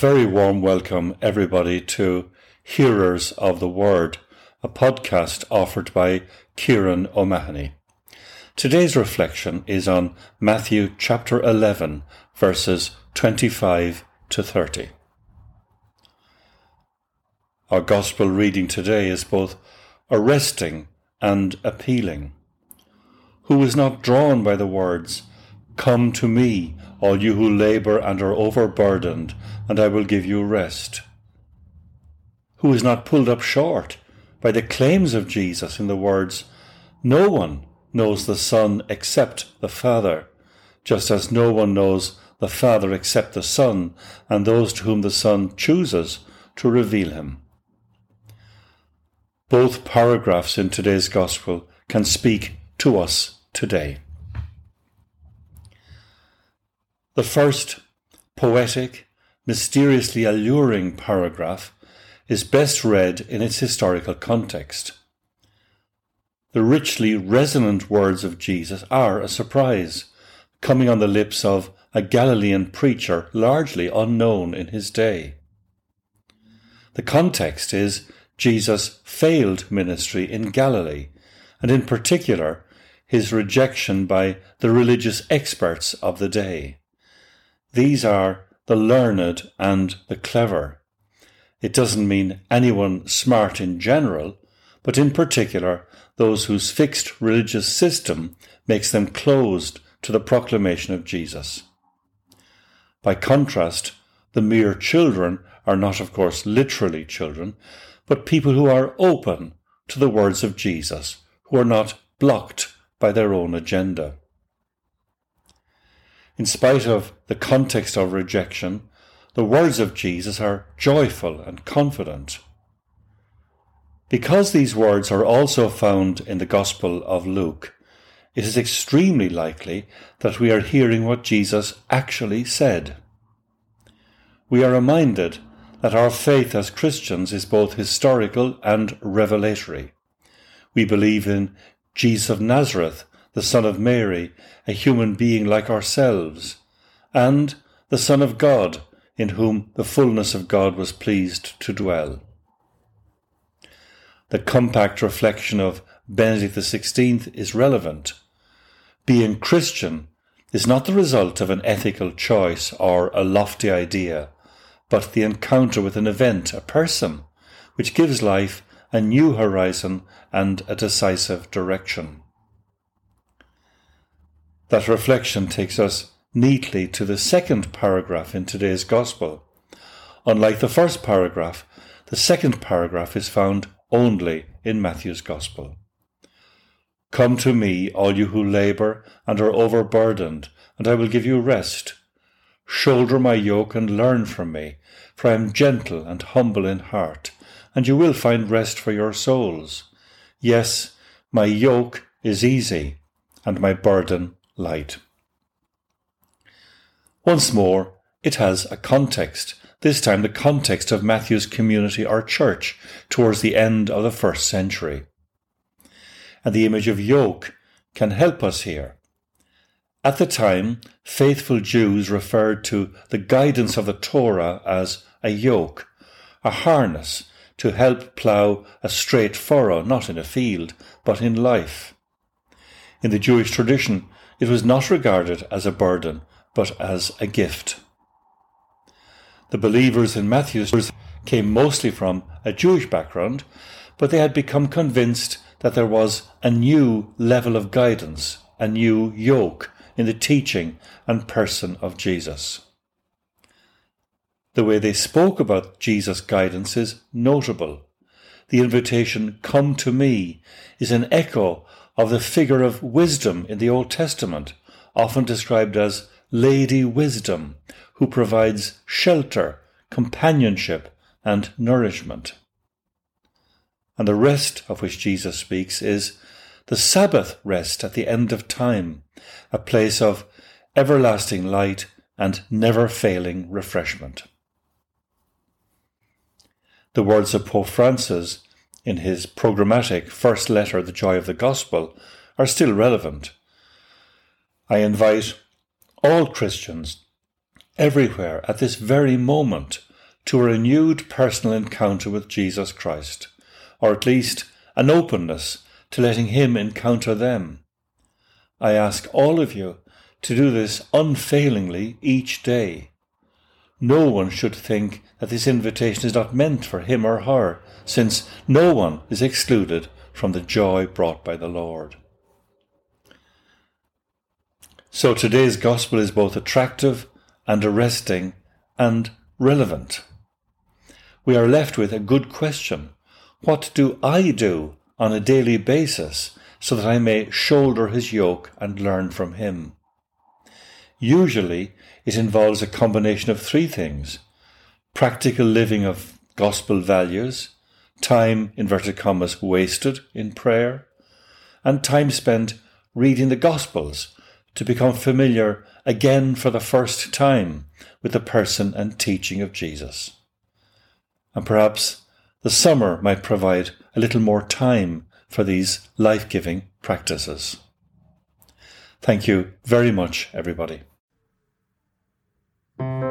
Very warm welcome, everybody, to Hearers of the Word, a podcast offered by Kieran O'Mahony. Today's reflection is on Matthew chapter 11, verses 25 to 30. Our Gospel reading today is both arresting and appealing. Who is not drawn by the words, Come to me, all you who labour and are overburdened, and I will give you rest. Who is not pulled up short by the claims of Jesus in the words, No one knows the Son except the Father, just as no one knows the Father except the Son, and those to whom the Son chooses to reveal him. Both paragraphs in today's Gospel can speak to us today. The first poetic, mysteriously alluring paragraph is best read in its historical context. The richly resonant words of Jesus are a surprise, coming on the lips of a Galilean preacher largely unknown in his day. The context is Jesus' failed ministry in Galilee, and in particular, his rejection by the religious experts of the day. These are the learned and the clever. It doesn't mean anyone smart in general, but in particular those whose fixed religious system makes them closed to the proclamation of Jesus. By contrast, the mere children are not, of course, literally children, but people who are open to the words of Jesus, who are not blocked by their own agenda in spite of the context of rejection, the words of Jesus are joyful and confident. Because these words are also found in the Gospel of Luke, it is extremely likely that we are hearing what Jesus actually said. We are reminded that our faith as Christians is both historical and revelatory. We believe in Jesus of Nazareth the Son of Mary, a human being like ourselves, and the Son of God, in whom the fullness of God was pleased to dwell. The compact reflection of Benedict XVI is relevant. Being Christian is not the result of an ethical choice or a lofty idea, but the encounter with an event, a person, which gives life a new horizon and a decisive direction. That reflection takes us neatly to the second paragraph in today's Gospel. Unlike the first paragraph, the second paragraph is found only in Matthew's Gospel. Come to me, all you who labour and are overburdened, and I will give you rest. Shoulder my yoke and learn from me, for I am gentle and humble in heart, and you will find rest for your souls. Yes, my yoke is easy, and my burden light. Once more, it has a context, this time the context of Matthew's community or church towards the end of the first century. And the image of yoke can help us here. At the time, faithful Jews referred to the guidance of the Torah as a yoke, a harness to help plough a straight furrow, not in a field, but in life. In the Jewish tradition, it was not regarded as a burden, but as a gift. The believers in Matthew's came mostly from a Jewish background, but they had become convinced that there was a new level of guidance, a new yoke in the teaching and person of Jesus. The way they spoke about Jesus' guidance is notable. The invitation, Come to me, is an echo of the figure of wisdom in the Old Testament, often described as Lady Wisdom, who provides shelter, companionship, and nourishment. And the rest of which Jesus speaks is the Sabbath rest at the end of time, a place of everlasting light and never failing refreshment. The words of Pope Francis in his programmatic first letter, The Joy of the Gospel, are still relevant. I invite all Christians everywhere at this very moment to a renewed personal encounter with Jesus Christ, or at least an openness to letting Him encounter them. I ask all of you to do this unfailingly each day. No one should think that this invitation is not meant for him or her, since no one is excluded from the joy brought by the Lord. So today's gospel is both attractive and arresting and relevant. We are left with a good question. What do I do on a daily basis so that I may shoulder his yoke and learn from him? Usually, it involves a combination of three things practical living of gospel values, time, inverted commas, wasted in prayer, and time spent reading the Gospels to become familiar again for the first time with the person and teaching of Jesus. And perhaps the summer might provide a little more time for these life giving practices. Thank you very much, everybody. Thank you.